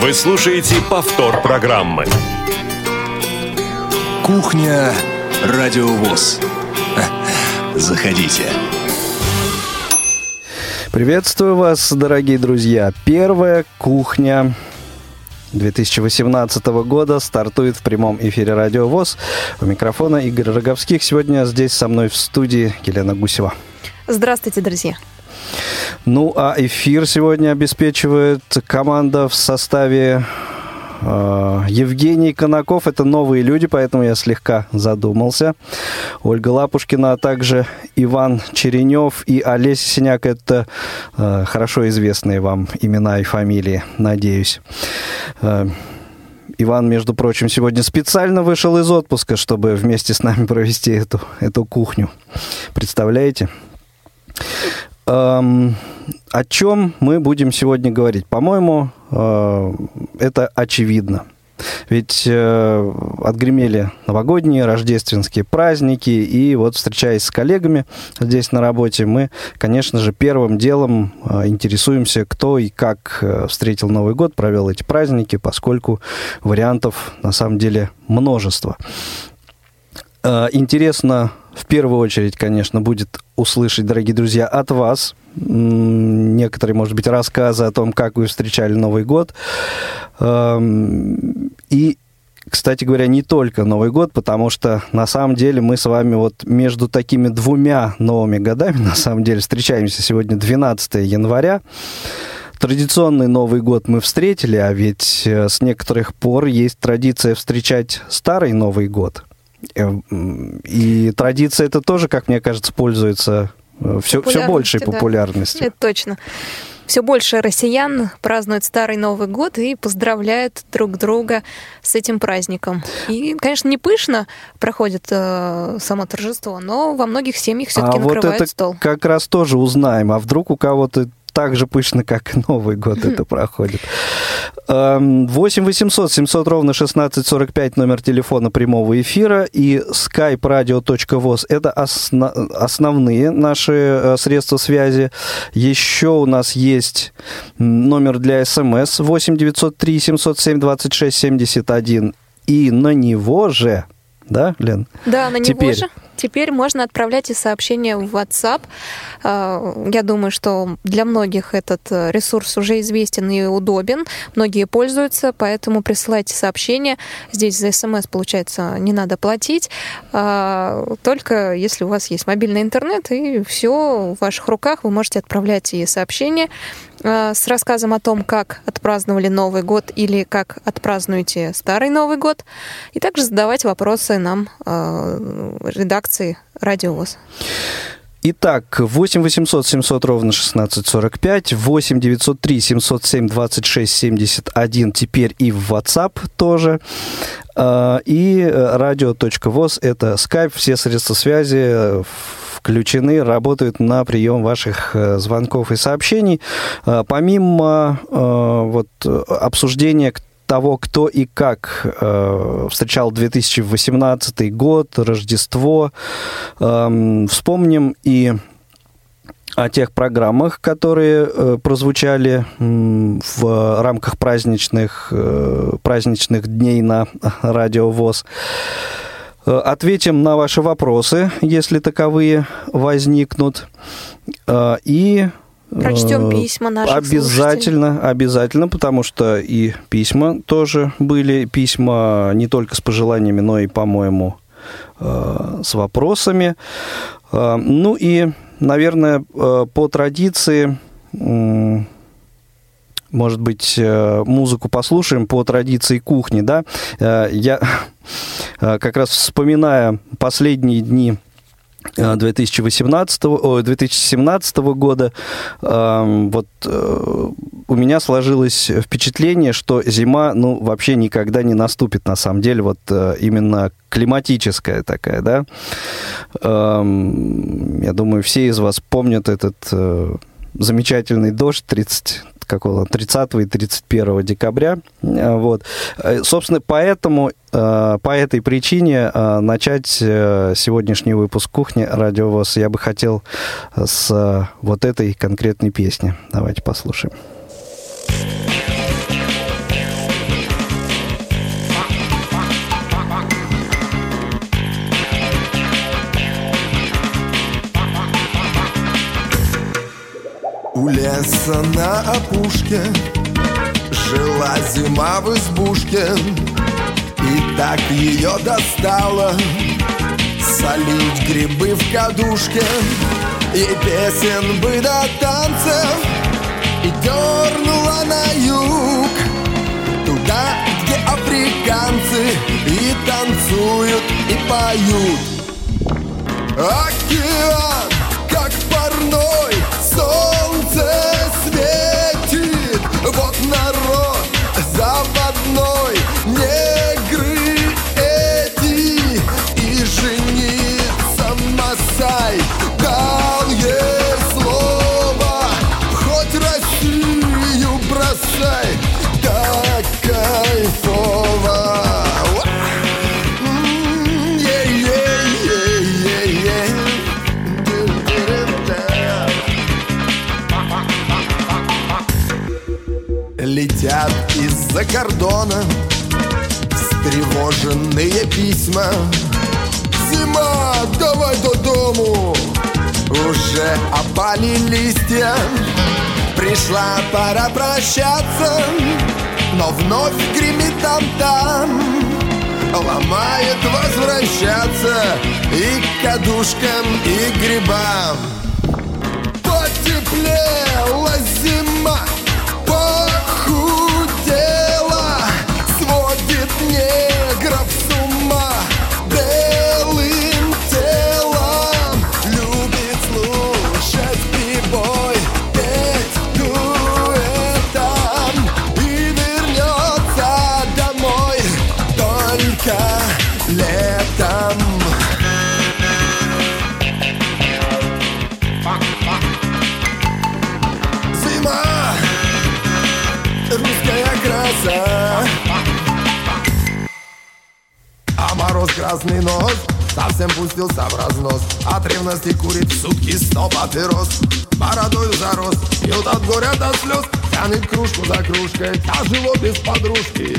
Вы слушаете повтор программы. Кухня Радиовоз. Заходите. Приветствую вас, дорогие друзья. Первая кухня 2018 года стартует в прямом эфире Радио ВОЗ. У микрофона Игорь Роговских. Сегодня здесь со мной в студии Елена Гусева. Здравствуйте, друзья. Ну, а эфир сегодня обеспечивает команда в составе э, Евгений Конаков. Это новые люди, поэтому я слегка задумался. Ольга Лапушкина, а также Иван Черенев и Олеся Синяк. Это э, хорошо известные вам имена и фамилии, надеюсь. Э, Иван, между прочим, сегодня специально вышел из отпуска, чтобы вместе с нами провести эту, эту кухню. Представляете? Эм, о чем мы будем сегодня говорить? По-моему, э, это очевидно. Ведь э, отгремели новогодние, рождественские праздники, и вот встречаясь с коллегами здесь на работе, мы, конечно же, первым делом э, интересуемся, кто и как э, встретил Новый год, провел эти праздники, поскольку вариантов на самом деле множество. Э, интересно в первую очередь, конечно, будет услышать, дорогие друзья, от вас некоторые, может быть, рассказы о том, как вы встречали Новый год. Эм, и кстати говоря, не только Новый год, потому что на самом деле мы с вами вот между такими двумя новыми годами, на самом деле, встречаемся сегодня 12 января. Традиционный Новый год мы встретили, а ведь э, с некоторых пор есть традиция встречать Старый Новый год – и традиция это тоже, как мне кажется, пользуется все, все большей популярностью. Да, это точно. Все больше россиян празднуют Старый Новый год и поздравляют друг друга с этим праздником. И, конечно, не пышно проходит э, само торжество, но во многих семьях все-таки а накрывают вот это стол. Как раз тоже узнаем. А вдруг у кого-то так же пышно, как Новый год это проходит. 8 800 700 ровно 1645 номер телефона прямого эфира и skype radio.voz это осно- основные наши э, средства связи. Еще у нас есть номер для смс 8 903 707 26 71 и на него же, да, Лен? Да, на него Теперь же Теперь можно отправлять и сообщения в WhatsApp. А, я думаю, что для многих этот э, ресурс уже известен и удобен. Многие пользуются, поэтому присылайте сообщения. Здесь за смс, получается, не надо платить. А, только если у вас есть мобильный интернет, и все в ваших руках, вы можете отправлять и сообщения с рассказом о том, как отпраздновали Новый год или как отпразднуете Старый Новый год, и также задавать вопросы нам, редакции редакции «Радиовоз». Итак, 8 800 700 ровно 1645, 8 903 707 26 71, теперь и в WhatsApp тоже. А, и радио.воз – это Skype, все средства связи э, включены, работают на прием ваших э, звонков и сообщений. А, помимо э, вот, обсуждения, того, кто и как э, встречал 2018 год, Рождество. Э, вспомним и о тех программах, которые э, прозвучали э, в рамках праздничных, э, праздничных дней на Радио ВОЗ. Э, ответим на ваши вопросы, если таковые возникнут. Э, и Прочтем э, письма наших Обязательно, слушателей. обязательно, потому что и письма тоже были, письма не только с пожеланиями, но и, по-моему, э, с вопросами. Э, ну и, наверное, по традиции, может быть, музыку послушаем по традиции кухни, да? Я как раз вспоминая последние дни 2018, о, 2017 года вот э, у меня сложилось впечатление, что зима, ну, вообще никогда не наступит, на самом деле, вот э, именно климатическая такая, да. Я думаю, все из вас помнят этот э, замечательный дождь 30 какого 30 и 31 декабря. Э, вот. Э, собственно, поэтому, э, по этой причине начать сегодняшний выпуск «Кухни» радиовоз я бы хотел с вот этой конкретной песни. Давайте послушаем. Леса на опушке. Жила зима в избушке. И так ее достало Солить грибы в кадушке. И песен бы до танцев И дернула на юг. Туда, где африканцы И танцуют, и поют. Океан, из-за кордона Встревоженные письма. Зима, давай до дому. Уже опали листья. Пришла пора прощаться. Но вновь гремит там-там Ломает возвращаться И к кадушкам, и к грибам кружкой Тяжело без подружки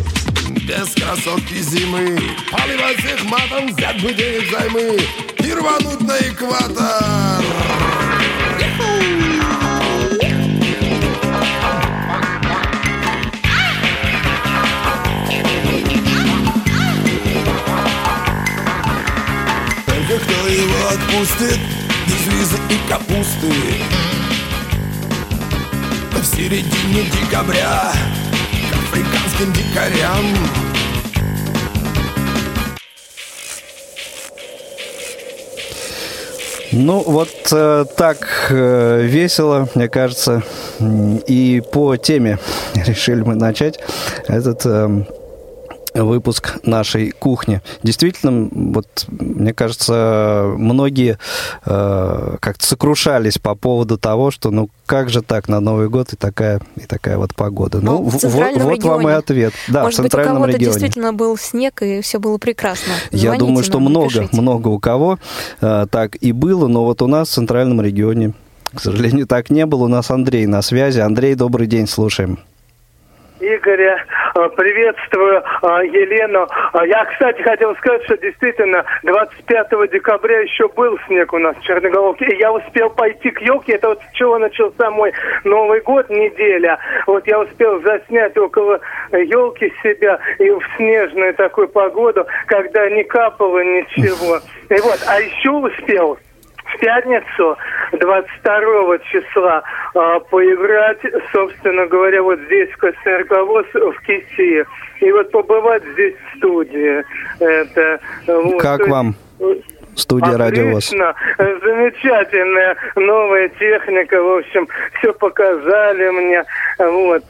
Без красотки зимы. Поливать всех матом Взять бы денег займы И рвануть на экватор. Только кто его отпустит Без визы и капусты В середине декабря К африканским дикарям. Ну, вот э, так э, весело, мне кажется, и по теме решили мы начать. Этот эм, выпуск нашей кухни. Действительно, вот мне кажется, многие э, как-то сокрушались по поводу того, что ну как же так на Новый год и такая и такая вот погода. Ну, Ну, в в- вот, центральном вот вам и ответ. Да, Может в быть, у центральном кого-то регионе. действительно был снег, и все было прекрасно. Я Звоните думаю, что нам, много, напишите. много у кого э, так и было, но вот у нас в центральном регионе, к сожалению, так не было. У нас Андрей на связи. Андрей, добрый день, слушаем. Игоря, приветствую э, Елену. А Я, кстати, хотел сказать, что действительно 25 декабря еще был снег у нас в Черноголовке, и я успел пойти к елке. Это вот с чего начался мой Новый год, неделя. Вот я успел заснять около елки себя и в снежную такую погоду, когда не капало ничего. И вот, а еще успел в пятницу 22 числа а, поиграть, собственно говоря, вот здесь в Костнарковоз в Киси. И вот побывать здесь в студии. Это, вот. Как вам э, студия Радио? Отлично, замечательная новая техника, в общем, все показали мне, вот.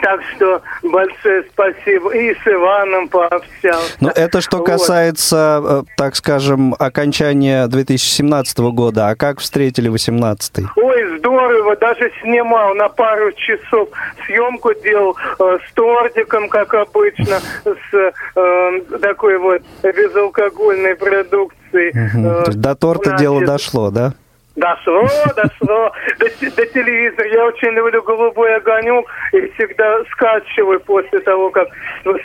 Так что большое спасибо. И с Иваном пообщался. Ну, это что Вот. касается, э, так скажем, окончания 2017 года. А как встретили 18 Ой, здорово, даже снимал на пару часов съемку делал э, с тортиком, как обычно, с э, такой вот безалкогольной продукцией. Мгм. Э, То есть до торта значит, дело дошло, да? Дошло, дошло. До, до телевизора. Я очень люблю «Голубой огонек» и всегда скачиваю после того, как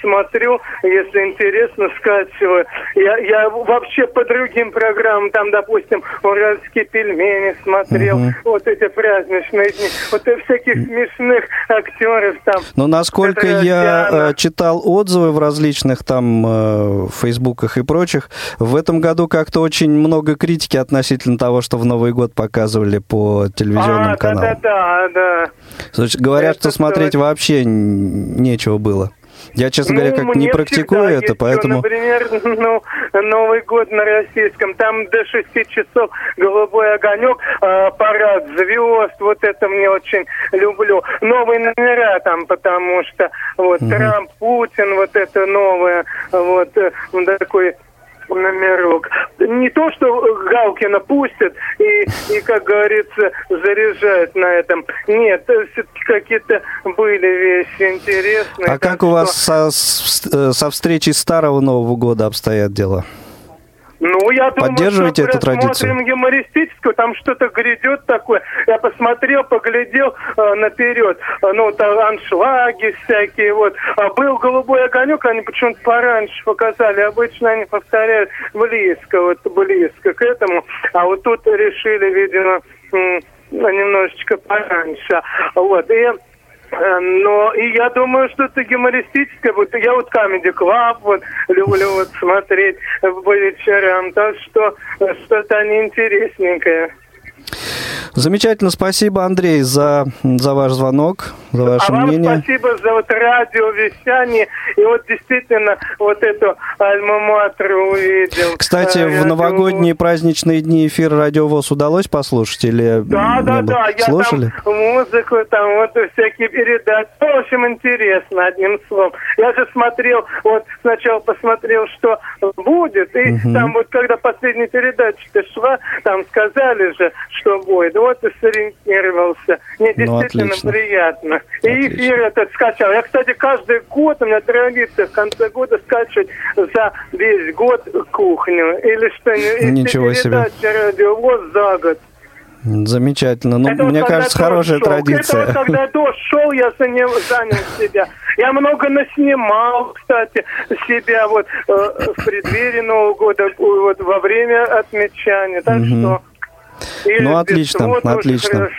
смотрю. Если интересно, скачиваю. Я, я вообще по другим программам, там, допустим, «Уральские пельмени» смотрел. Угу. Вот эти праздничные дни. Вот всяких смешных актеров там. Но насколько я э, читал отзывы в различных там э, фейсбуках и прочих, в этом году как-то очень много критики относительно того, что в Новый год показывали по телевизионным а, каналам. Да, да, да. Значит, говорят, это что смотреть точно. вообще нечего было. Я, честно ну, говоря, как не практикую это, поэтому... Например, ну, Новый год на российском, там до 6 часов голубой огонек, э, парад звезд, вот это мне очень люблю. Новые номера там, потому что вот угу. Трамп, Путин, вот это новое, вот э, такой номерок. Не то, что Галкина пустят и, и как говорится, заряжают на этом. Нет, все-таки какие-то были вещи интересные. А как у вас со, со встречей Старого Нового года обстоят дела? Ну, я думаю, Поддерживаете что эту традицию? юмористическую, там что-то грядет такое. Я посмотрел, поглядел э, наперед. Э, ну, там аншлаги всякие, вот. А был голубой огонек, они почему-то пораньше показали. Обычно они повторяют близко, вот близко к этому. А вот тут решили, видимо, немножечко пораньше. Вот. И но и я думаю, что это юмористическое. Вот я вот Comedy Club вот люблю вот смотреть по вечерам. Так что что-то неинтересненькое. Замечательно, спасибо, Андрей, за, за ваш звонок, за ваше а мнение. Вам спасибо за вот радиовещание. И вот действительно вот эту альма-матер увидел. Кстати, в новогодние праздничные дни эфир Радиовоз удалось послушать или Да, да, да. Я Слушали? там музыку, там вот всякие передачи. В общем, интересно, одним словом. Я же смотрел, вот сначала посмотрел, что будет. И угу. там вот когда последняя передача шла, там сказали же, что будет. И сориентировался. Мне ну, действительно ну, приятно. И отлично. эфир этот скачал. Я, кстати, каждый год, у меня традиция в конце года скачивать за весь год кухню. Или что-нибудь. Ничего себе. радио вот за год. Замечательно. Ну, это мне вот кажется, хорошая шел. традиция. Это вот когда дождь шел, я за ним занял себя. Я много наснимал, кстати, себя вот э, в преддверии Нового года, вот во время отмечания. Так угу. что ну, отлично, отлично.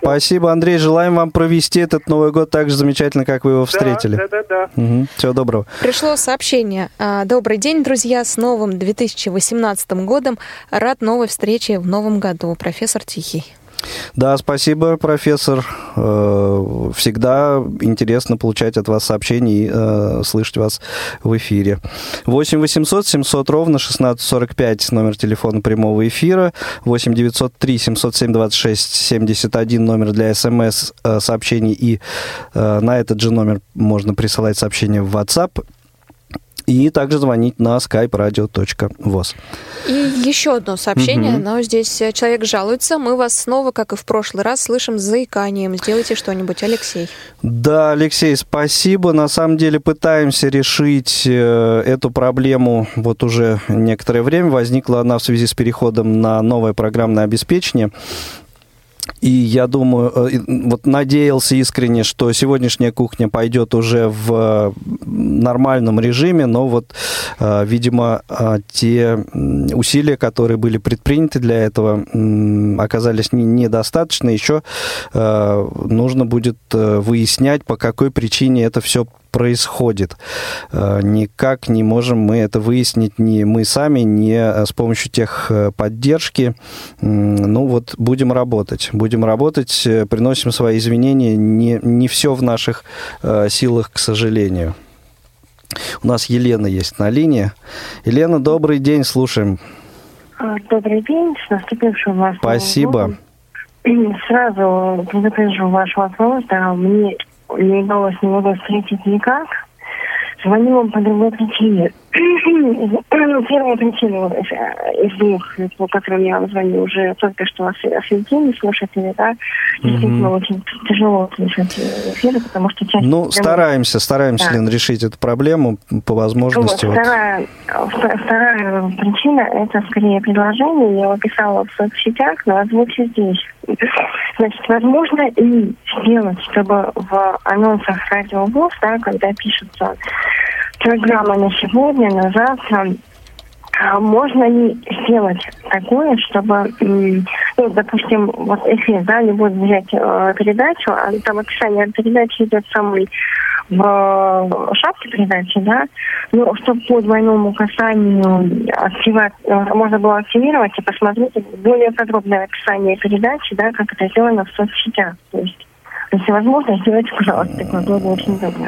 Спасибо, Андрей. Желаем вам провести этот Новый год так же замечательно, как вы его встретили. Да, да, да. Угу. Всего доброго. Пришло сообщение. А, Добрый день, друзья, с новым 2018 годом. Рад новой встрече в новом году. Профессор Тихий. Да, спасибо, профессор. Э, всегда интересно получать от вас сообщения и э, слышать вас в эфире. 8 800 700 ровно 1645 номер телефона прямого эфира. 8 903 707 26 71 номер для смс э, сообщений. И на этот же номер можно присылать сообщения в WhatsApp и также звонить на skype-radio.voz. И еще одно сообщение, угу. но здесь э, человек жалуется. Мы вас снова, как и в прошлый раз, слышим с заиканием. Сделайте что-нибудь, Алексей. Да, Алексей, спасибо. На самом деле пытаемся решить э, эту проблему вот уже некоторое время. Возникла она в связи с переходом на новое программное обеспечение. И я думаю, э, вот надеялся искренне, что сегодняшняя кухня пойдет уже в нормальном режиме, но вот, э, видимо, э, те усилия, которые были предприняты для этого, оказались недостаточно. Еще нужно будет выяснять, по какой причине это все происходит. Э, никак не можем мы это выяснить ни мы сами, ни э, с помощью тех э, поддержки. Ну вот будем работать. Будем работать, приносим свои извинения. Не, не все в наших силах, к сожалению. У нас Елена есть на линии. Елена, добрый день, слушаем. А, добрый день, с наступившим вас. Спасибо. Сразу предупрежу ваш вопрос. Да, мне не удалось его встретить никак. Звоню вам по другой причине. Первая причина из двух, по которым я вам звоню, уже только что осветили слушатели, да, действительно mm-hmm. очень тяжело слушать эфиры, потому что чаще... Ну, стараемся, стараемся, да. Лен, решить эту проблему по возможности. Вот, вторая, вторая причина, это скорее предложение, я его писала в соцсетях, но озвучу здесь. Значит, возможно ли сделать, чтобы в анонсах радио ВОЗ, да, когда пишется программа на сегодня, на завтра, а можно ли сделать такое, чтобы, ну, допустим, вот эфир, да, не будет взять э, передачу, а там описание передачи идет самый в шапке передачи, да, ну, чтобы по двойному касанию активать, э, можно было активировать и посмотреть более подробное описание передачи, да, как это сделано в соцсетях. То есть, если возможно, сделайте, пожалуйста, такое было бы очень добро.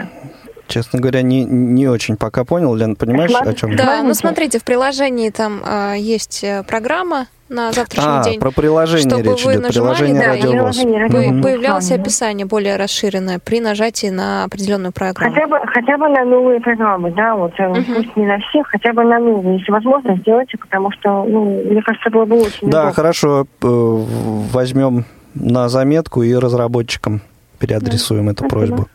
Честно говоря, не, не очень пока понял. Лен, понимаешь, о чем Да, ну смотрите, в приложении там а, есть э, программа на завтрашний а, день. про приложение чтобы речь вы идет. нажимали, приложение да, радиовоз. Угу. появлялось описание более расширенное при нажатии на определенную программу. Хотя бы, хотя бы на новые программы, да, вот угу. пусть не на всех, хотя бы на новые. Если возможно, сделайте, потому что, ну, мне кажется, было бы очень Да, удобно. хорошо, э, возьмем на заметку и разработчикам переадресуем да. эту спасибо. просьбу.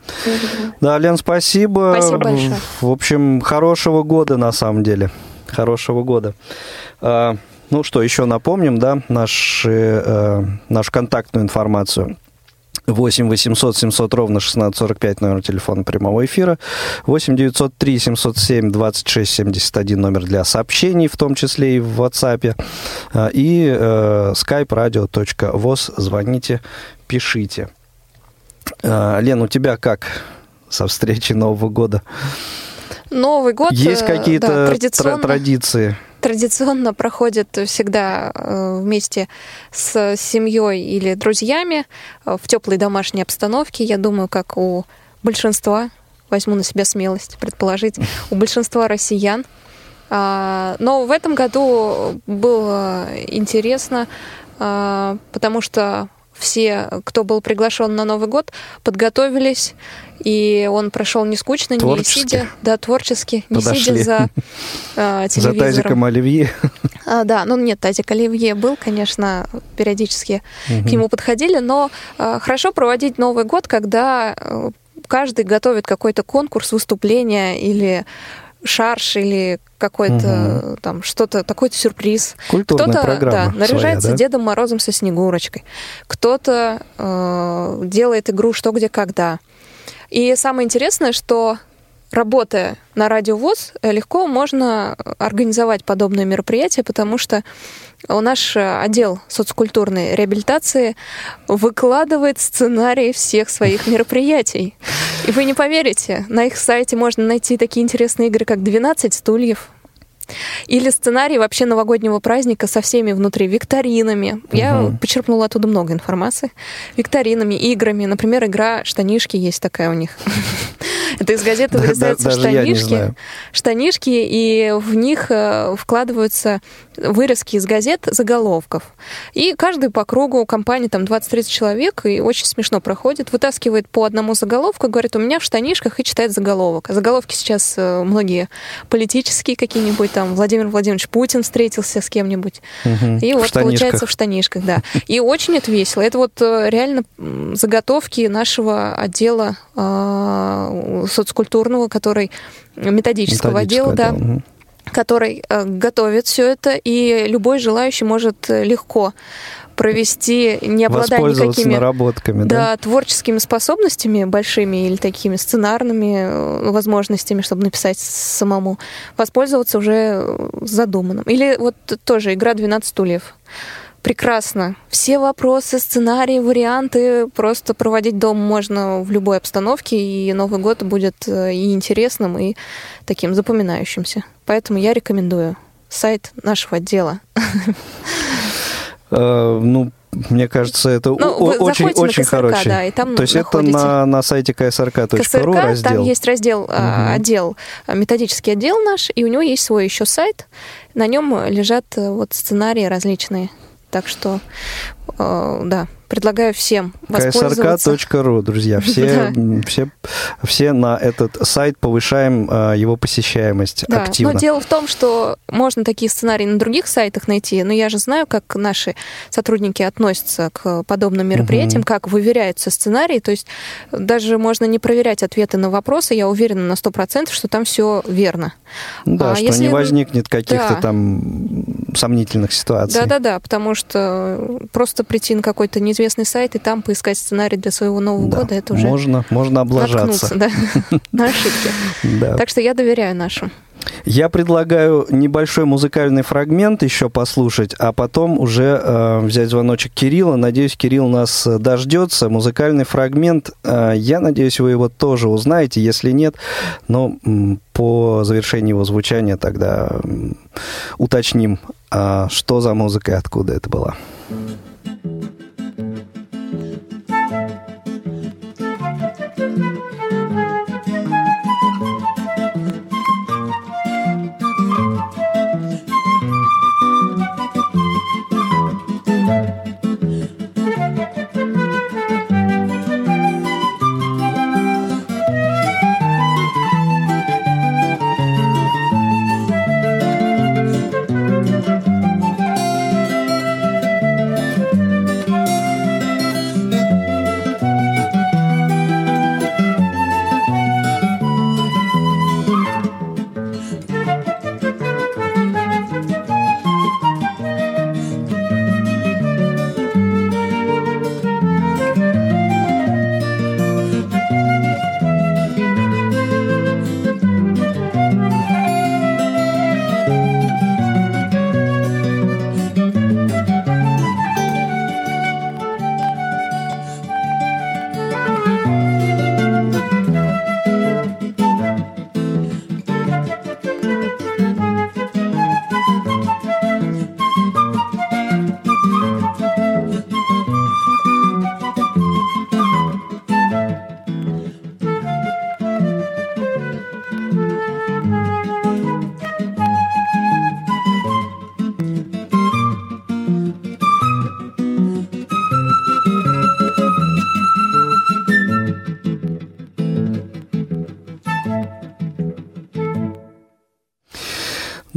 Да, Лен, спасибо. Спасибо большое. В общем, хорошего года на самом деле. Хорошего года. Ну что, еще напомним, да, наш, э, нашу контактную информацию. 8 800 700 ровно 1645 номер телефона прямого эфира. 8 903 707 26 71 номер для сообщений, в том числе и в WhatsApp. И э, skype radio.voz. Звоните, пишите. Лен, у тебя как со встречи Нового года? Новый год... Есть какие-то да, традиционно, традиции? Традиционно проходит всегда вместе с семьей или друзьями в теплой домашней обстановке. Я думаю, как у большинства, возьму на себя смелость предположить, у большинства россиян. Но в этом году было интересно, потому что все, кто был приглашен на Новый год, подготовились, и он прошел не скучно, не сидя, да, творчески, не Подошли. сидя за э, телевизором. За тазиком оливье. А, да, ну нет, тазик оливье был, конечно, периодически угу. к нему подходили, но э, хорошо проводить Новый год, когда э, каждый готовит какой-то конкурс, выступление или шарш или какой-то угу. там что-то, такой-то сюрприз. Кто-то да, наряжается своя, да? Дедом Морозом со Снегурочкой. Кто-то э, делает игру «Что, где, когда». И самое интересное, что работая на радиовоз, легко можно организовать подобные мероприятия, потому что наш отдел соцкультурной реабилитации выкладывает сценарии всех своих мероприятий. И вы не поверите, на их сайте можно найти такие интересные игры, как «12 стульев», или сценарий вообще новогоднего праздника со всеми внутри викторинами. Угу. Я почерпнула оттуда много информации. Викторинами, играми. Например, игра «Штанишки» есть такая у них. Это из газеты вырезаются штанишки, штанишки, и в них вкладываются вырезки из газет заголовков. И каждый по кругу компании, там 20-30 человек, и очень смешно проходит, вытаскивает по одному заголовку, говорит, у меня в штанишках, и читает заголовок. А заголовки сейчас многие политические какие-нибудь, там Владимир Владимирович Путин встретился с кем-нибудь. Угу. И вот получается в штанишках, да. И очень это весело. Это вот реально заготовки нашего отдела соцкультурного, который методического отдела, да, угу. Который э, готовит все это, и любой желающий может легко провести, не обладая никакими наработками, да, да? творческими способностями большими или такими сценарными возможностями, чтобы написать самому, воспользоваться уже задуманным. Или вот тоже игра «12 стульев» прекрасно. Все вопросы, сценарии, варианты просто проводить дом можно в любой обстановке, и Новый год будет и интересным, и таким запоминающимся. Поэтому я рекомендую сайт нашего отдела. Ну, мне кажется, это ну, очень, очень КСРК, хороший. Да, и там То есть находите. это на, на сайте ksrk.ru КСРК, раздел? там есть раздел, угу. отдел, методический отдел наш, и у него есть свой еще сайт. На нем лежат вот сценарии различные. Так что, э, да, предлагаю всем воспользоваться. ksrk.ru, друзья. Все, все, все на этот сайт повышаем а, его посещаемость Да, активно. но дело в том, что можно такие сценарии на других сайтах найти, но я же знаю, как наши сотрудники относятся к подобным мероприятиям, как выверяются сценарии, то есть даже можно не проверять ответы на вопросы, я уверена на 100%, что там все верно. Да, А что если- не возникнет каких-то Да. там сомнительных ситуаций. Да-да-да, потому что просто прийти на какой-то неизвестный сайт и там поискать сценарий для своего Нового Да, года, это уже можно, можно облажаться. да, на ошибки. Да. Так что я доверяю нашим. Я предлагаю небольшой музыкальный фрагмент еще послушать, а потом уже э, взять звоночек Кирилла. Надеюсь, Кирилл нас э, дождется. Музыкальный фрагмент, э, я надеюсь, вы его тоже узнаете. Если нет, но м, по завершении его звучания тогда м, уточним, а, что за музыка и откуда это была.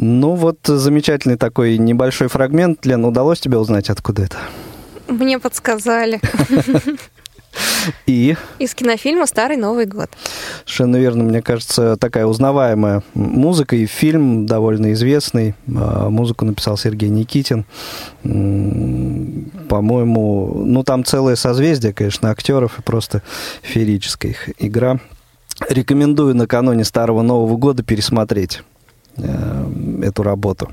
Ну вот замечательный такой небольшой фрагмент. Лен, удалось тебе узнать, откуда это? Мне подсказали. И Из кинофильма «Старый Новый год». Совершенно верно, мне кажется, такая узнаваемая музыка и фильм довольно известный. А, Музыку написал Сергей Никитин. По-моему, ну там целое созвездие, конечно, актеров и просто феерическая их игра. Рекомендую накануне Старого Нового года пересмотреть э, эту работу.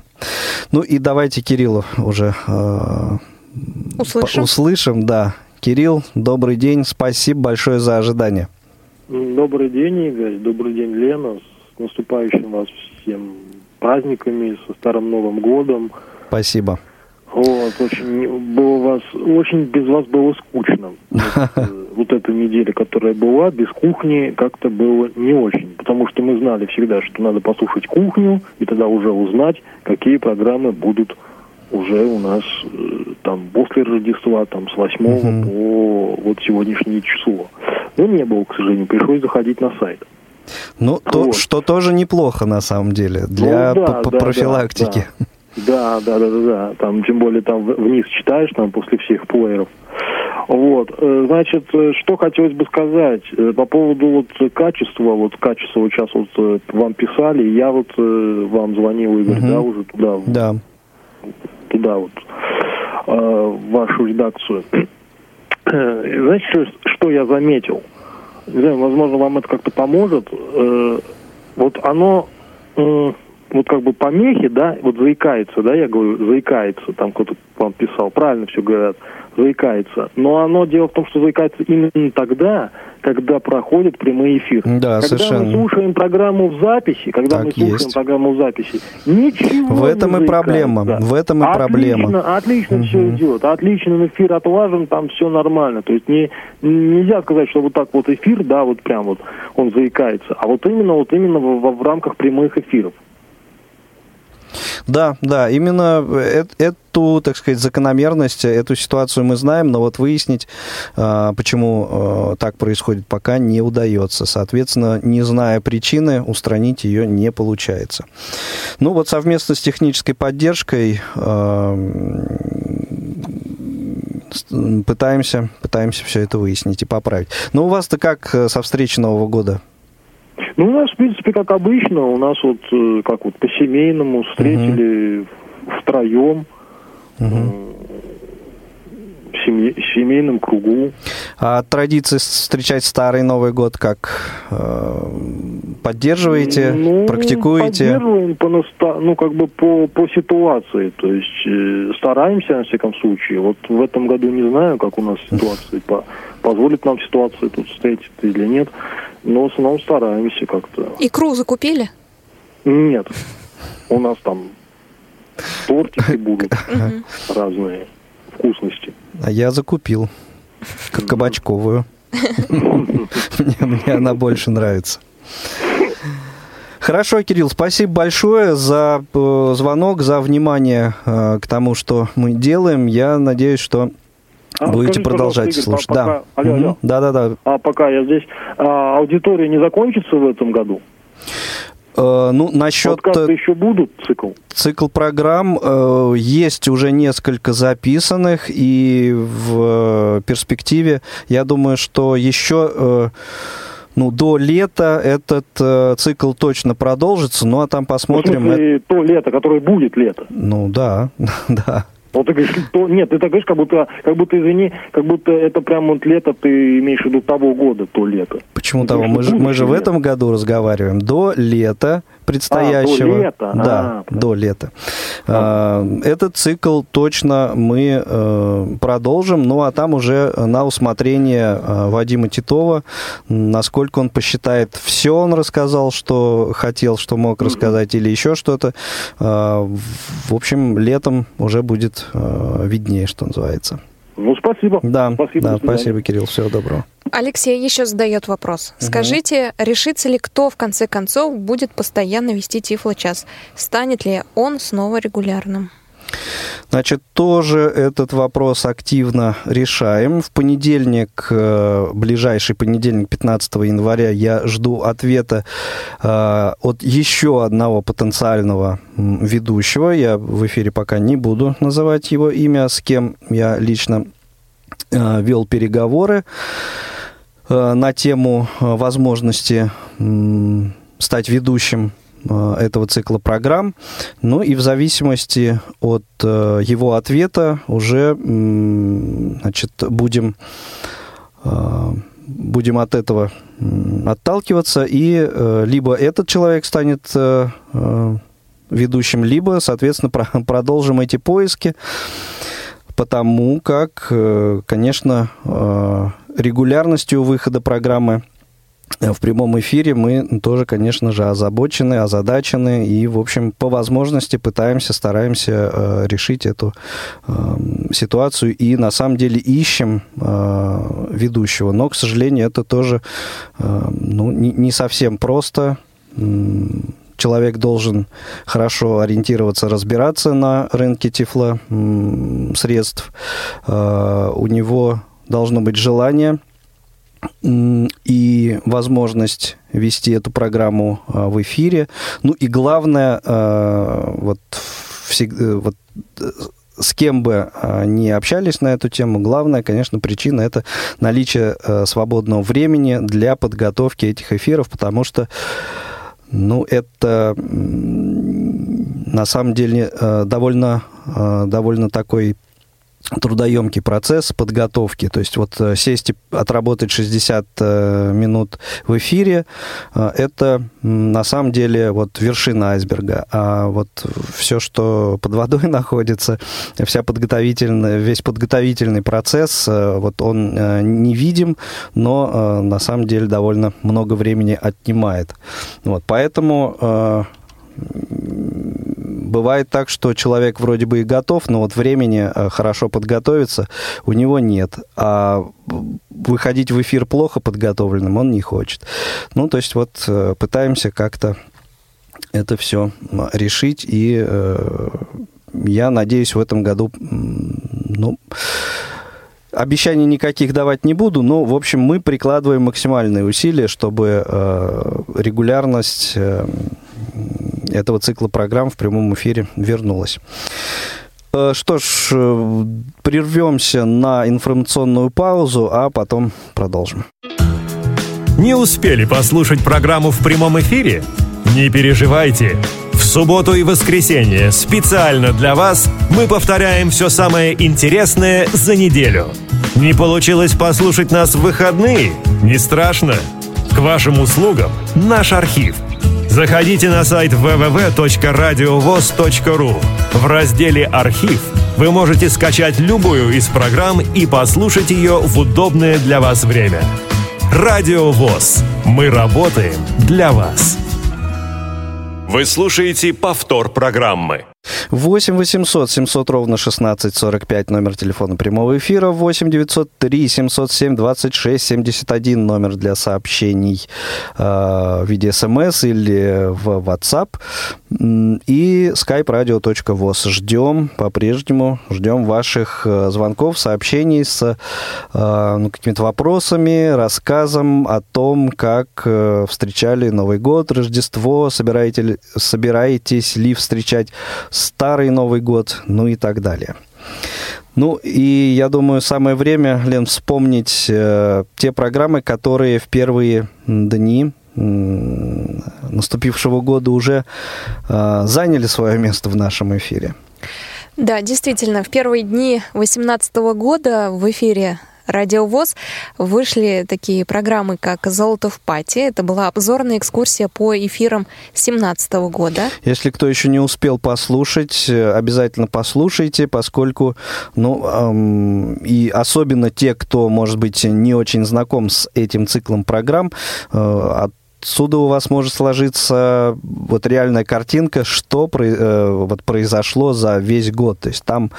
Ну и давайте Кириллу уже э, Услышим. услышим, да. Кирилл, добрый день, спасибо большое за ожидание. Добрый день, Игорь. Добрый день, Лена. С наступающим вас всем праздниками, со Старым Новым годом. Спасибо. Вот, очень было вас, очень без вас было скучно. Вот, Вот эта неделя, которая была, без кухни как-то было не очень. Потому что мы знали всегда, что надо послушать кухню, и тогда уже узнать, какие программы будут уже у нас э, там после Рождества, там с 8 Мгм. по вот сегодняшнее число. Но не было, к сожалению, пришлось заходить на сайт. Ну, то, Вот. что тоже неплохо на самом деле для Ну да, п- п- да, профилактики. Да, да, да, да, да. Там, тем более, там вниз читаешь, там после всех плееров. Вот, э, значит, э, что хотелось бы сказать э, по поводу вот качества, вот качество вот сейчас вот вам писали, я вот вам звонил, Игорь, Мгм. да, уже туда, Да. туда вот, в вашу редакцию. Знаете, что, что я заметил? Не знаю, возможно, вам это как-то поможет. Вот оно, вот как бы помехи, да, вот заикается, да, я говорю, заикается, там кто-то вам писал, правильно все говорят, заикается. Но оно, дело в том, что заикается именно тогда, когда проходит прямой эфир. Да, когда совершенно. мы слушаем программу в записи, когда Так мы слушаем есть. программу в записи, ничего В этом не и проблема, в этом и отлично, проблема. Отлично все Мгм. идет, отлично эфир отлажен, там все нормально. То есть не, нельзя сказать, что вот так вот эфир, да, вот прям вот он заикается, а вот именно вот именно в, в- в рамках прямых эфиров. Да, да, именно эту, так сказать, закономерность, эту ситуацию мы знаем, но вот выяснить, э, почему э, так происходит, пока не удается. Соответственно, не зная причины, устранить ее не получается. Ну вот совместно с технической поддержкой с- пытаемся, пытаемся все это выяснить и поправить. Но у вас-то как э, со встречи Нового года? Ну, у нас, в принципе, как обычно, у нас вот э, как вот по-семейному встретили втроем э, в семье- семейном кругу. А традиции встречать Старый Новый год как э, поддерживаете, Ну, практикуете? Поддерживаем по ну, как бы по, по ситуации. То есть э, стараемся, на всяком случае. Вот в этом году не знаю, как у нас ситуация, по- позволит нам ситуация тут встретиться или нет. Но в основном стараемся как-то. Икру закупили? Нет. У нас там тортики будут разные вкусности. А я закупил кабачковую. Мне она больше нравится. Хорошо, Кирилл, спасибо большое за э, звонок, за внимание э, к тому, что мы делаем. Я надеюсь, что будете скажите, продолжать Игорь, слушать. по- Да. пока- алло, алло. Да, да, да. А пока я здесь, а, аудитория не закончится в этом году? Э, Ну, насчет Подкасты еще будут цикл? цикл программ э, есть уже несколько записанных, и в э, перспективе, я думаю, что еще э, ну, до лета этот э, цикл точно продолжится, ну а там Ну, в посмотрим. смысле, то лето, которое будет лето. Ну да, да. Вот ты говоришь, то, нет, ты так говоришь, как будто, как будто, извини, как будто это прям вот лето, ты имеешь в виду того года, то лето. Почему Ну, того? Мы же, мы же в этом году разговариваем. До лета предстоящего. А, до лета. Да, А, до лета. А, Этот цикл точно мы э, продолжим. Ну, а там уже на усмотрение э, Вадима Титова, насколько он посчитает, все он рассказал, что хотел, что мог рассказать, или еще что-то. А, В общем, летом уже будет э, виднее, что называется. Ну, спасибо. Да, спасибо. да спасибо, Кирилл. Всего доброго. Алексей еще задает вопрос. Скажите, решится ли кто в конце концов будет постоянно вести Тифло-час? Станет ли он снова регулярным? Значит, тоже этот вопрос активно решаем. В понедельник, э, ближайший понедельник, 15 января, я жду ответа э, от еще одного потенциального ведущего. Я в эфире пока не буду называть его имя, с кем я лично э, вел переговоры на тему возможности стать ведущим этого цикла программ. Ну и в зависимости от э, его ответа уже значит, будем, э, будем от этого отталкиваться, и э, либо этот человек станет э, э, ведущим, либо, соответственно, про- продолжим эти поиски, потому как, э, конечно, э, регулярностью выхода программы в прямом эфире мы тоже, конечно же, озабочены, озадачены и, в общем, по возможности пытаемся, стараемся э, решить эту э, ситуацию и, на самом деле, ищем э, ведущего. Но, к сожалению, это тоже э, ну, не, не совсем просто. Человек должен хорошо ориентироваться, разбираться на рынке тифло м, средств. Э, У него должно быть желание и возможность вести эту программу а, в эфире. Ну и главное, а, вот, всегда, вот э, с кем бы а, ни общались на эту тему, главная, конечно, причина это наличие э, свободного времени для подготовки этих эфиров, потому что ну, это на самом деле э, довольно, э, довольно такой трудоемкий процесс подготовки. То есть вот э, сесть и отработать 60 э, минут в эфире, э, это на самом деле вот вершина айсберга. А вот все, что под водой находится, вся подготовительная, весь подготовительный процесс, вот он невидим, но на самом деле довольно много времени отнимает. Вот, поэтому бывает так, что человек вроде бы и готов, но вот времени э, хорошо подготовиться у него нет. А выходить в эфир плохо подготовленным он не хочет. Ну, то есть вот э, пытаемся как-то это все решить. И э, я надеюсь, в этом году, ну, Обещаний никаких давать не буду, но, в общем, мы прикладываем максимальные усилия, чтобы э, регулярность э, этого цикла программ в прямом эфире вернулась. Э, что ж, э, прервемся на информационную паузу, а потом продолжим. Не успели послушать программу в прямом эфире? Не переживайте. В субботу и воскресенье специально для вас мы повторяем все самое интересное за неделю. Не получилось послушать нас в выходные? Не страшно. К вашим услугам наш архив. Заходите на сайт www.radiovoz.ru. В разделе «Архив» вы можете скачать любую из программ и послушать ее в удобное для вас время. Радио ВОЗ. Мы работаем для вас. Вы слушаете повтор программы. 8 800 700 ровно 1645 номер телефона прямого эфира, 8 903 707 26 71 номер для сообщений э, в виде смс или в WhatsApp и skype-radio.voz. Ждем по-прежнему, ждем ваших э, звонков, сообщений с э, ну, какими-то вопросами, рассказом о том, как э, встречали Новый год, Рождество, собираете, собираетесь ли встречать Старый Новый год, ну и так далее. Ну и я думаю, самое время, Лен, вспомнить э, те программы, которые в первые дни наступившего года уже э, заняли свое место в нашем эфире. Да, действительно, в первые дни 2018 года в эфире Радиовоз вышли такие программы, как «Золото в пати». Это была обзорная экскурсия по эфирам 2017 года. Если кто еще не успел послушать, обязательно послушайте, поскольку, ну, эм, и особенно те, кто, может быть, не очень знаком с этим циклом программ, э, от отсюда у вас может сложиться вот реальная картинка, что э, вот произошло за весь год. То есть там,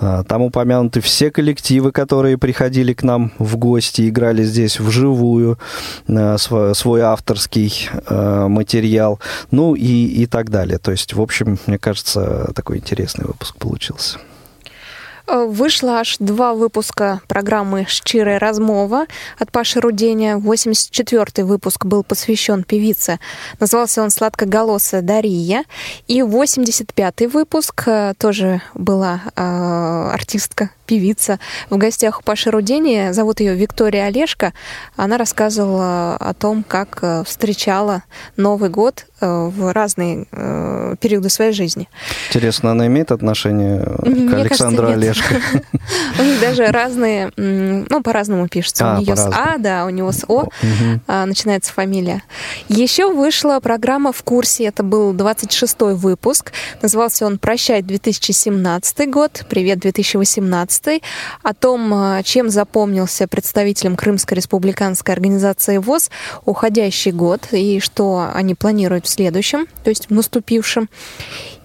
э, там упомянуты все коллективы, которые приходили к нам в гости, играли здесь вживую э, свой, свой авторский материал, ну и, и так далее. То есть, в общем, мне кажется, такой интересный выпуск получился. Э, вышло аж два выпуска программы «Щирая размова» от Паши Руденя. 84-й выпуск был посвящен певице. Назывался он «Сладкоголосая Дария». И 85-й выпуск э, тоже была э, артистка певица в гостях у Паши Рудени. Зовут ее Виктория Олешко. Она рассказывала о том, как э, встречала Новый год э, в разные э, периоды своей жизни. Интересно, она имеет отношение к Мне Александру кажется, Олешко? У них даже разные, ну, по-разному пишется. У нее с А, да, у него с О а, начинается фамилия. Еще вышла программа «В курсе». Это был 26-й выпуск. Назывался он «Прощай 2017 год», «Привет 2018». 2015 о том, э, чем запомнился представителям Крымской республиканской организации ВОЗ уходящий год и что они планируют в следующем, то есть в наступившем.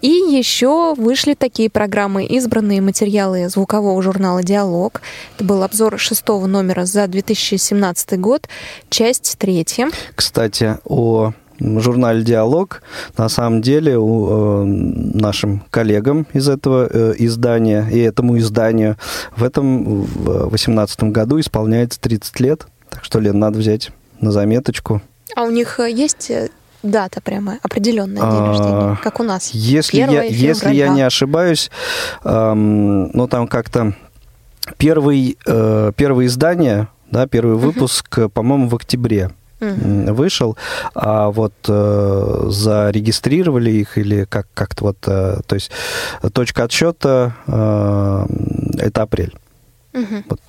И еще вышли такие программы «Избранные материалы звукового журнала «Диалог». Это был обзор шестого номера за 2017 год, часть третья. Кстати, о журнале «Диалог». На самом деле у, э, нашим коллегам из этого э, издания и этому изданию в этом, в 2018 году исполняется 30 лет. Так что, Лен, надо взять на заметочку. А у них э, есть дата прямо определенная день рождения, как у нас. Если я, если я не ошибаюсь, эм, ну там как-то первый, э, первое издание, да, первый выпуск, по-моему, в октябре угу. вышел, а вот э, зарегистрировали их или как как-то вот, э, то есть точка отсчета э, это апрель. Угу. Вот,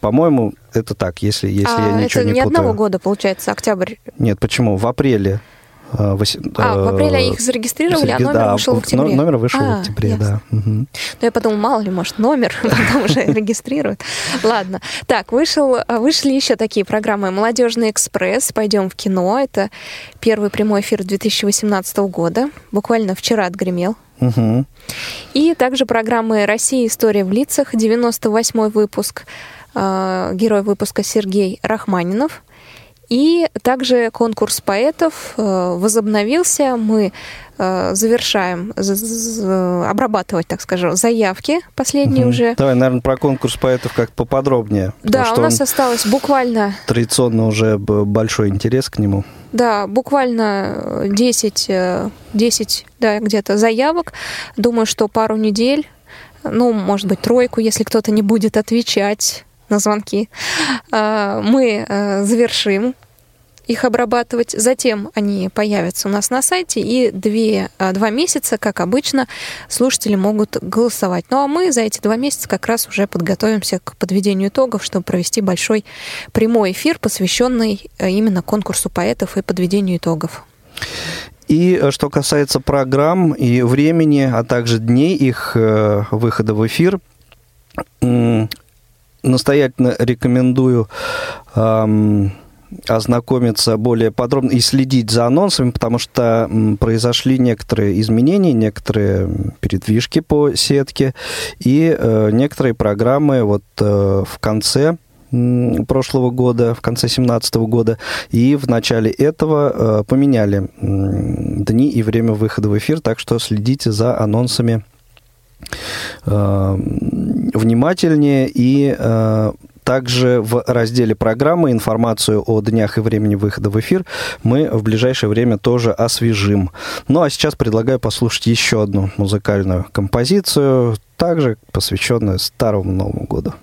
по-моему, это так, если, если а я ничего это не, не путаю. одного года, получается, октябрь? Нет, почему? В апреле а, в апреле их зарегистрировали, а номер да, вышел в октябре. Номер вышел а, в октябре, ясно. да. Угу. Ну, я подумала, мало ли, может, номер потом уже регистрируют. Ладно. Так, вышел, вышли еще такие программы. «Молодежный экспресс», «Пойдем в кино». Это первый прямой эфир 2018 года. Буквально вчера отгремел. Угу. И также программы «Россия. История в лицах», 98 выпуск. А, герой выпуска Сергей Рахманинов. И также конкурс поэтов э, возобновился. Мы э, завершаем обрабатывать, так скажем, заявки последние угу. уже. Давай, наверное, про конкурс поэтов как поподробнее. Да, у нас осталось буквально... Традиционно уже большой интерес к нему. Да, буквально 10, 10 да, где-то заявок. Думаю, что пару недель, ну, может быть, тройку, если кто-то не будет отвечать на звонки, а, мы э, завершим их обрабатывать. Затем они появятся у нас на сайте, и две, а, два месяца, как обычно, слушатели могут голосовать. Ну а мы за эти два месяца как раз уже подготовимся к подведению итогов, чтобы провести большой прямой эфир, посвященный э, именно конкурсу поэтов и подведению итогов. И э, что касается программ и времени, а также дней их выхода в эфир, настоятельно рекомендую эм, ознакомиться более подробно и следить за анонсами, потому что произошли некоторые изменения, некоторые передвижки по сетке, и э, некоторые программы вот э, в конце прошлого года, в конце 2017 года, и в начале этого э, поменяли дни и время выхода в эфир, так что следите за анонсами внимательнее и э, также в разделе программы информацию о днях и времени выхода в эфир мы в ближайшее время тоже освежим. Ну а сейчас предлагаю послушать еще одну музыкальную композицию, также посвященную Старому Новому году.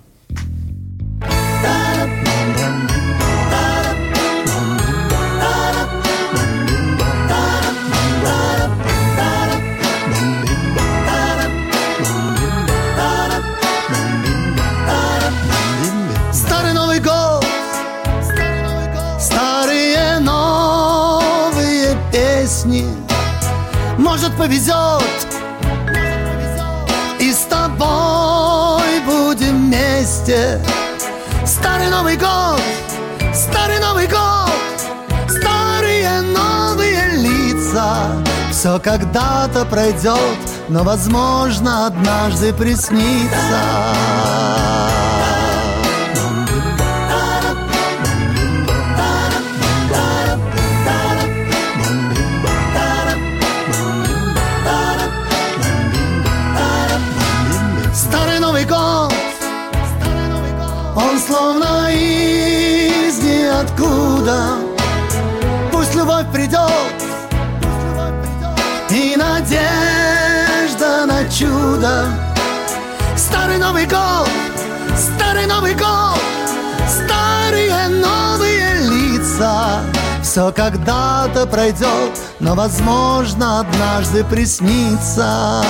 Повезет. И с тобой будем вместе. Старый Новый год, Старый Новый год Старые новые лица. Все когда-то пройдет Но, возможно, однажды приснится словно из ниоткуда. Пусть любовь придет И надежда на чудо. Старый Новый год, Старый Новый год. Старые новые лица. Все когда-то пройдет Но, возможно, однажды приснится.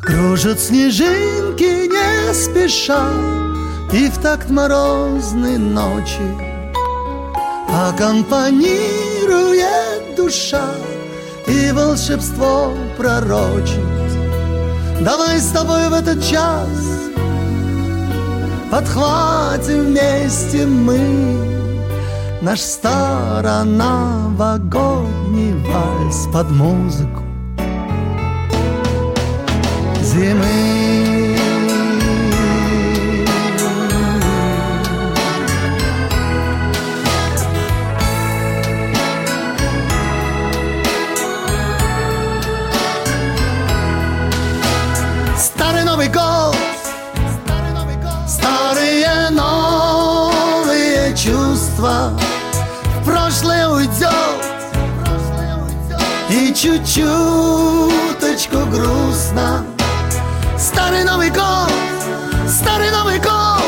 Кружат снежинки не спеша И в такт морозной ночи Аккомпанирует душа И волшебство пророчит Давай с тобой в этот час Подхватим вместе мы Наш староновогодний вальс под музыку зимы. Чуть-чуточку грустно. Старый Новый год, Старый Новый год,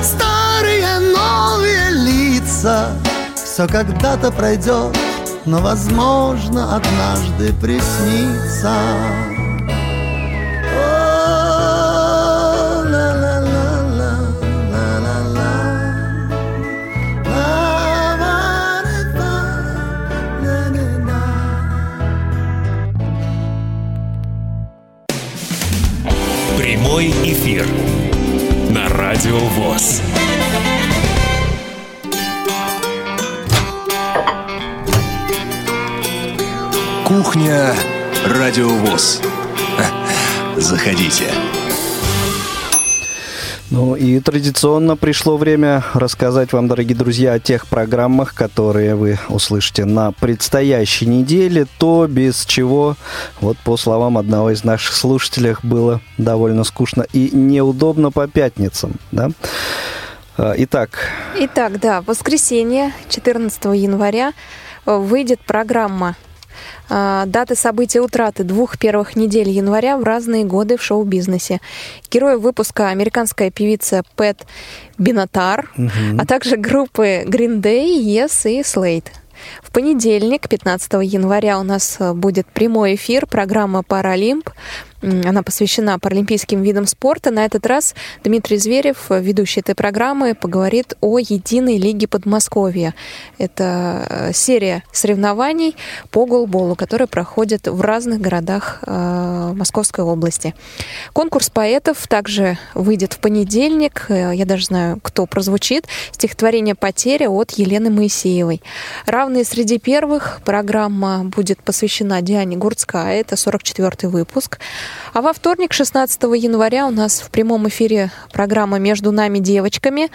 старые новые лица. Все когда-то пройдет, но, возможно, однажды приснится. Радио ВОЗ. Кухня Радио ВОЗ. Заходите. Ну и традиционно пришло время рассказать вам, дорогие друзья, о тех программах, которые вы услышите на предстоящей неделе, то без чего, вот по словам одного из наших слушателей, было довольно скучно и неудобно по пятницам, да? А, итак. Итак, да, воскресенье, 14 января, выйдет программа даты события утраты двух первых недель января в разные годы в шоу-бизнесе. Герой выпуска американская певица Пэт Бинатар, угу. а также группы Green Day, Yes и Slate. В понедельник, 15 января, у нас будет прямой эфир, программа «Паралимп». Она посвящена паралимпийским видам спорта. На этот раз Дмитрий Зверев, ведущий этой программы, поговорит о Единой лиге Подмосковья. Это э, серия соревнований по голболу, которые проходят в разных городах э, Московской области. Конкурс поэтов также выйдет в понедельник. Э, я даже знаю, кто прозвучит. Стихотворение «Потеря» от Елены Моисеевой. «Равные среди первых» программа будет посвящена Диане Гурцкая. Это 44-й выпуск. А во вторник, 16 января, у нас в прямом эфире программа «Между нами девочками».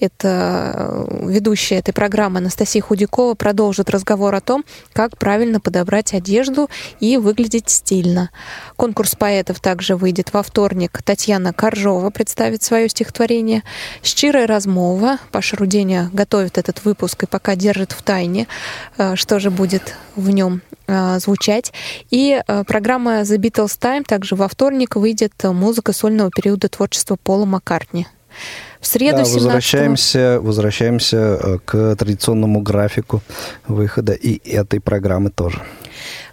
Это э, ведущая этой программы Анастасия Худякова продолжит разговор о том, как правильно подобрать одежду и выглядеть стильно. Конкурс поэтов также выйдет во вторник. Татьяна Коржова представит свое стихотворение. «Щирая размова». Паша Руденя готовит этот выпуск и пока держит в тайне, э, что же будет в нем э, звучать. И программа «The Beatles Time» также во вторник выйдет музыка сольного периода творчества Пола Маккартни. В среду да, 17 возвращаемся, возвращаемся э, к традиционному графику выхода и этой программы тоже.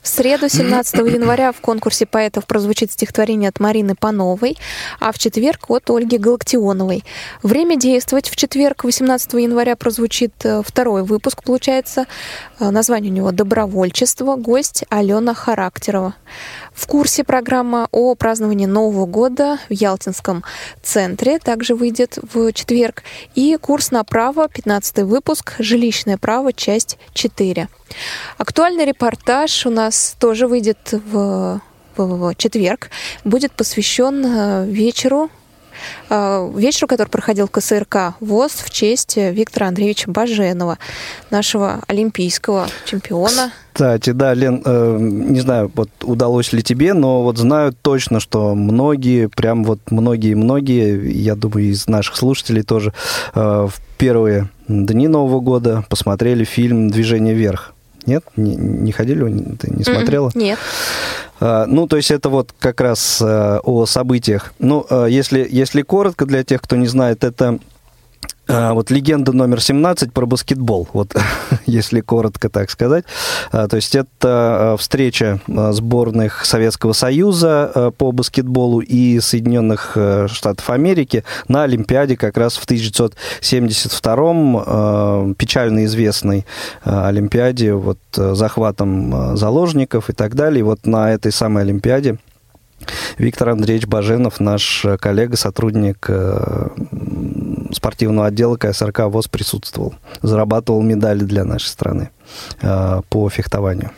В среду, 17 января, в конкурсе поэтов прозвучит стихотворение от Марины Пановой, а в четверг от Ольги Галактионовой. Время действовать в четверг, 18 января, прозвучит э, второй выпуск, получается. Э, название у него «Добровольчество». Гость Алена Характерова. В курсе программа о праздновании Нового года в Ялтинском центре также выйдет в четверг. И курс на право, 15 выпуск, жилищное право, часть 4. Актуальный репортаж у нас тоже выйдет в, в, в четверг. Будет посвящен э, вечеру вечеру, который проходил в КСРК ВОЗ в честь Виктора Андреевича Баженова, нашего олимпийского чемпиона. Кстати, да, Лен, э, не знаю, вот удалось ли тебе, но вот знаю точно, что многие, прям вот многие-многие, я думаю, из наших слушателей тоже э, в первые дни Нового года посмотрели фильм «Движение вверх». Нет? Не, не ходили? Ты не смотрела? Нет. А, ну, то есть это вот как раз а, о событиях. Ну, а, если, если коротко для тех, кто не знает, это вот легенда номер 17 про баскетбол, вот если коротко так сказать. А, то есть это а, встреча сборных Советского Союза по баскетболу и Соединенных Штатов Америки на Олимпиаде как раз в 1972-м, печально известной Олимпиаде, вот захватом заложников и так далее. И вот на этой самой Олимпиаде Виктор Андреевич Баженов, наш коллега, сотрудник спортивного отдела КСРК ВОЗ присутствовал. Зарабатывал медали для нашей страны э, по фехтованию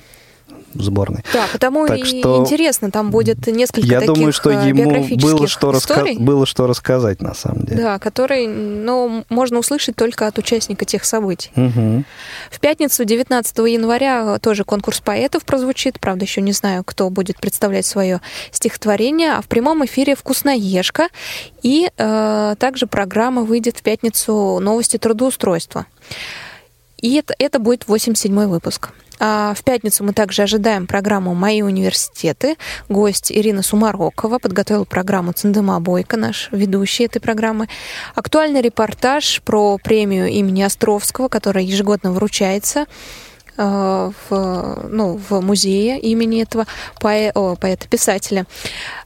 сборной. Да, потому так и что интересно, там будет несколько я таких думаю, что э, ему было что, раска- было что рассказать, на самом деле. Да, который, ну, можно услышать только от участника тех событий. Угу. В пятницу, 19 января, тоже конкурс поэтов прозвучит. Правда, еще не знаю, кто будет представлять свое стихотворение. А в прямом эфире «Вкусноежка». И э, также программа выйдет в пятницу «Новости трудоустройства». И это, это будет 87-й выпуск. А в пятницу мы также ожидаем программу «Мои университеты». Гость Ирина Сумарокова подготовила программу Цендема Бойко, наш ведущий этой программы. Актуальный репортаж про премию имени Островского, которая ежегодно вручается в, ну, в музее имени этого поэта-писателя.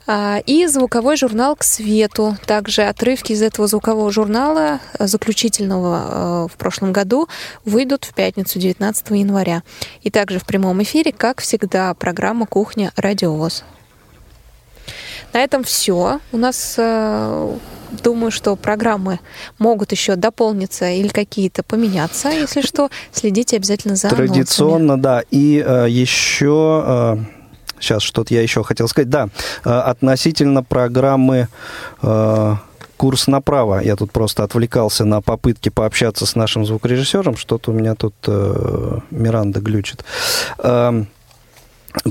А, и звуковой журнал «К свету». Также отрывки из этого звукового журнала, э, заключительного э, в прошлом году, выйдут в пятницу, 19 января. И также в прямом эфире, как всегда, программа «Кухня. Радиовоз». На этом все. У нас думаю, что программы могут еще дополниться или какие-то поменяться. Если что, следите обязательно за Традиционно, анонсами. да. И э, еще... Э, сейчас что-то я еще хотел сказать. Да, э, относительно программы... Э, курс направо. Я тут просто отвлекался на попытки пообщаться с нашим звукорежиссером. Что-то у меня тут э, Миранда глючит. Э,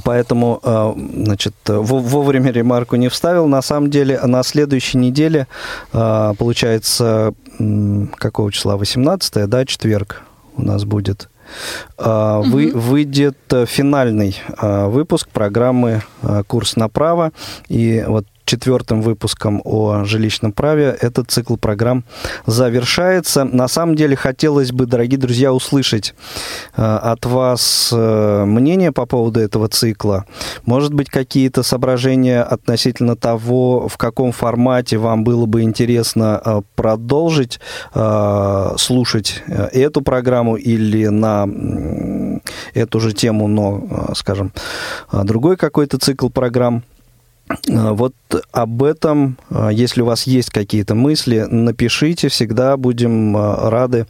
Поэтому, э, значит, вовремя ремарку не вставил. На самом деле, на следующей неделе, э, получается, какого числа? 18 да, четверг у нас будет. Угу. Вы, выйдет финальный выпуск программы «Курс направо». И вот четвертым выпуском о жилищном праве этот цикл программ завершается. На самом деле хотелось бы, дорогие друзья, услышать э, от вас э, мнение по поводу этого цикла. Может быть, какие-то соображения относительно того, в каком формате вам было бы интересно э, продолжить слушать эту программу или на эту же тему, но, скажем, другой какой-то цикл программ. А, вот об этом, а, если у вас есть какие-то мысли, напишите, всегда будем а, рады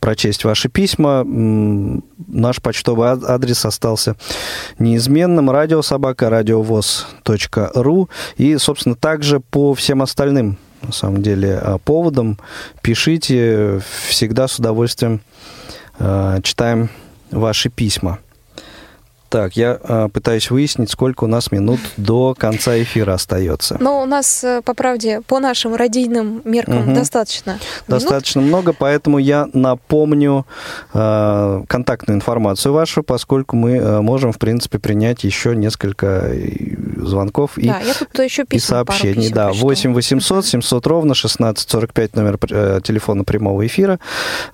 прочесть ваши письма. Наш почтовый адрес остался неизменным. Радиособака, радиовоз.ру. И, собственно, также по всем остальным, на самом деле, поводам пишите. Всегда с удовольствием читаем ваши письма. Так, я э, пытаюсь выяснить, сколько у нас минут до конца эфира остается. Ну, у нас, э, по правде, по нашим радийным меркам угу. достаточно. Достаточно минут. много, поэтому я напомню э, контактную информацию вашу, поскольку мы э, можем, в принципе, принять еще несколько звонков и, да, я тут еще и сообщений. Да, 8 800 700 ровно 1645 номер э, телефона прямого эфира,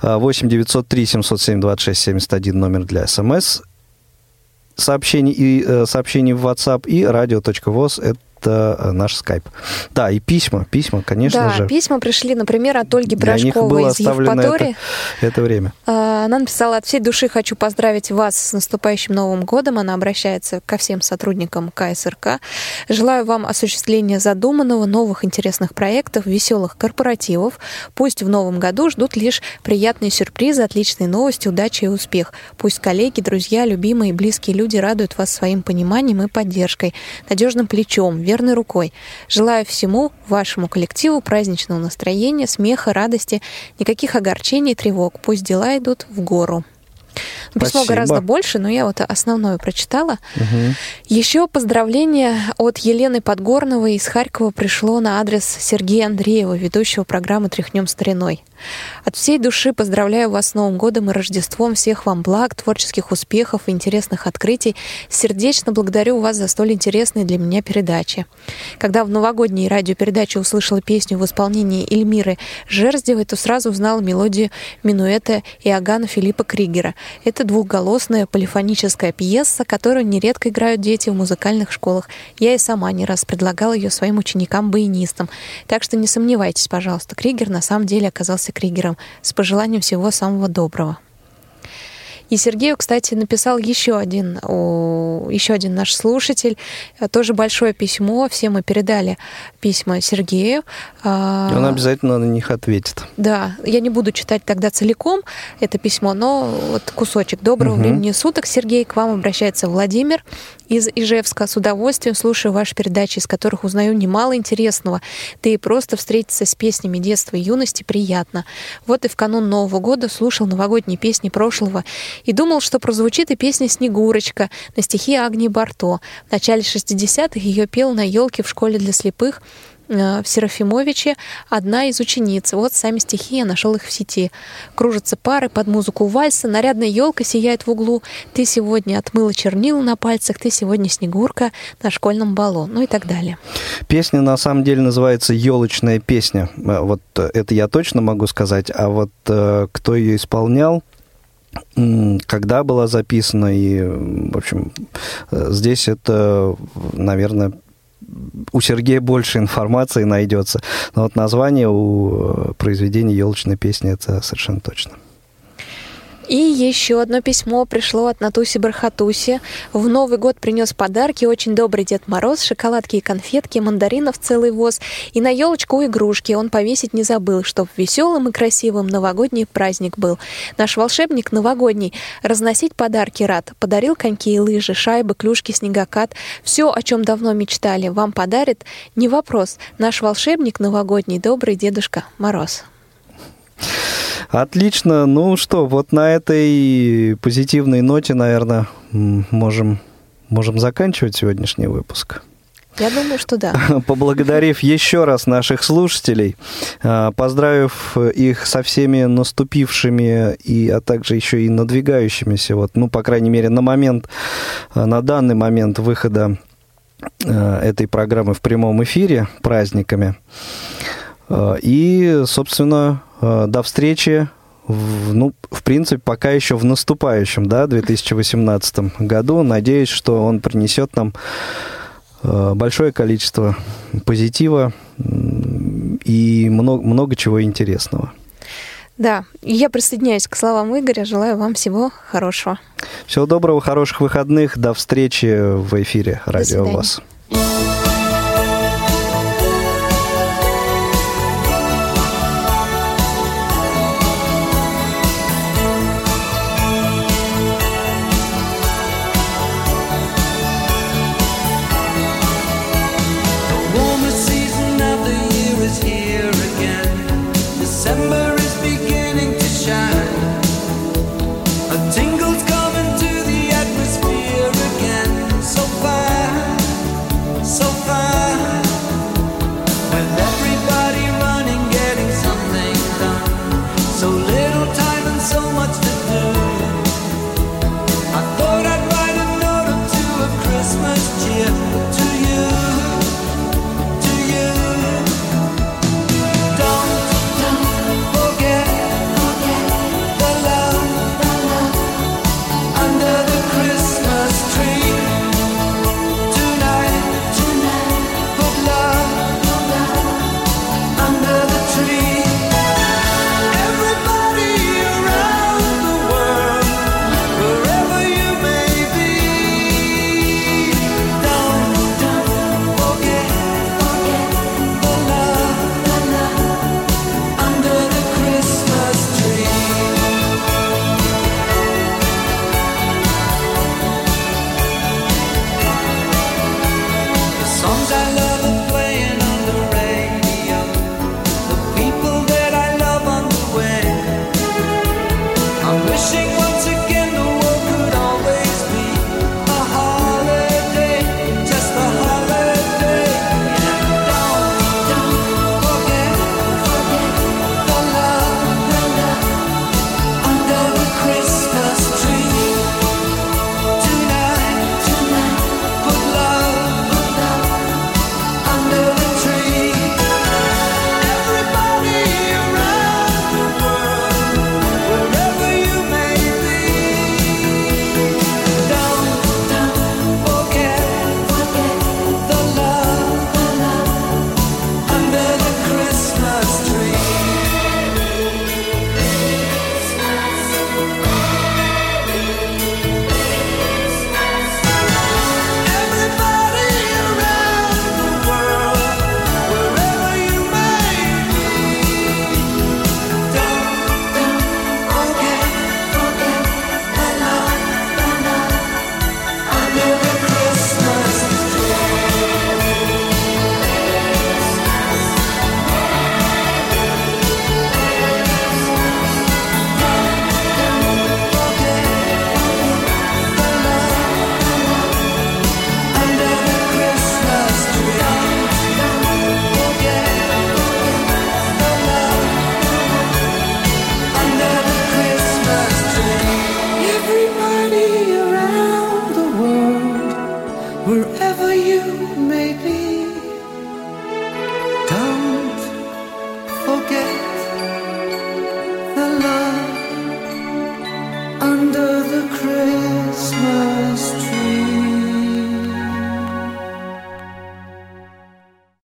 8 903 707 26 71 номер для смс сообщений и э, сообщений в WhatsApp и radio.voz это э, наш скайп. Да, и письма, письма, конечно да, же. Да, письма пришли, например, от Ольги Брашковой из Евпатории. Это, это время. А, она написала, от всей души хочу поздравить вас с наступающим Новым годом. Она обращается ко всем сотрудникам КСРК. Желаю вам осуществления задуманного, новых интересных проектов, веселых корпоративов. Пусть в новом году ждут лишь приятные сюрпризы, отличные новости, удачи и успех. Пусть коллеги, друзья, любимые и близкие люди радуют вас своим пониманием и поддержкой, надежным плечом, верной рукой. Желаю всему вашему коллективу праздничного настроения, смеха, радости, никаких огорчений и тревог. Пусть дела идут в гору. Письмо Спасибо. гораздо больше, но я вот основное прочитала. Угу. Еще поздравление от Елены Подгорновой из Харькова пришло на адрес Сергея Андреева, ведущего программы «Тряхнем стариной». От всей души поздравляю вас с Новым годом и Рождеством. Всех вам благ, творческих успехов и интересных открытий. Сердечно благодарю вас за столь интересные для меня передачи. Когда в новогодней радиопередаче услышала песню в исполнении Эльмиры Жерздевой, то сразу узнала мелодию минуэта Иоганна Филиппа Кригера. Это двухголосная полифоническая пьеса, которую нередко играют дети в музыкальных школах. Я и сама не раз предлагала ее своим ученикам-баянистам. Так что не сомневайтесь, пожалуйста, Кригер на самом деле оказался Кригером. С пожеланием всего самого доброго. И Сергею, кстати, написал еще один, еще один наш слушатель, э, тоже большое письмо. Все мы передали письма Сергею. А, И он обязательно на них ответит. Да, я не буду читать тогда целиком это письмо, но вот кусочек. Доброго угу. времени суток, Сергей, к вам обращается Владимир из Ижевска. С удовольствием слушаю ваши передачи, из которых узнаю немало интересного. Да и просто встретиться с песнями детства и юности приятно. Вот и в канун Нового года слушал новогодние песни прошлого и думал, что прозвучит и песня «Снегурочка» на стихи Агнии Барто. В начале 60-х ее пел на елке в школе для слепых в Серафимовиче одна из учениц. Вот сами стихи, я нашел их в сети. Кружатся пары под музыку вальса, нарядная елка сияет в углу. Ты сегодня отмыла чернила на пальцах, ты сегодня снегурка на школьном балу, ну и так далее. Песня на самом деле называется «Елочная песня». Э, вот э, это я точно могу сказать, а вот кто ее исполнял, когда была записана и, в общем, здесь это, наверное, у Сергея больше информации найдется. Но вот название у э, произведения елочной песни это совершенно точно. И еще одно письмо пришло от Натуси Бархатуси. В Новый год принес подарки очень добрый Дед Мороз, шоколадки и конфетки, мандаринов целый воз. И на елочку игрушки он повесить не забыл, чтоб веселым и красивым новогодний праздник был. Наш волшебник новогодний разносить подарки рад. Подарил коньки и лыжи, шайбы, клюшки, снегокат. Все, о чем давно мечтали, вам подарит. Не вопрос. Наш волшебник новогодний, добрый Дедушка Мороз. Отлично. Ну что, вот на этой позитивной ноте, наверное, можем, можем заканчивать сегодняшний выпуск. Я думаю, что да. Поблагодарив еще раз наших слушателей, а, поздравив их со всеми наступившими, и, а также еще и надвигающимися, вот, ну, по крайней мере, на момент, а, на данный момент выхода а, этой программы в прямом эфире праздниками. И, собственно, до встречи в, ну, в принципе, пока еще в наступающем, да, 2018 году. Надеюсь, что он принесет нам э, большое количество позитива и много, много чего интересного. Да, я присоединяюсь к словам Игоря. Желаю вам всего хорошего. Всего доброго, хороших выходных. До встречи в эфире Радио ВОЗ.